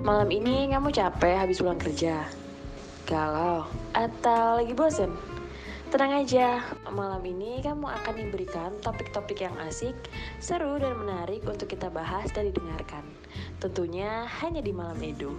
Malam ini kamu capek habis pulang kerja? Galau? Atau lagi bosen? Tenang aja, malam ini kamu akan diberikan topik-topik yang asik, seru, dan menarik untuk kita bahas dan didengarkan. Tentunya hanya di Malam Edu.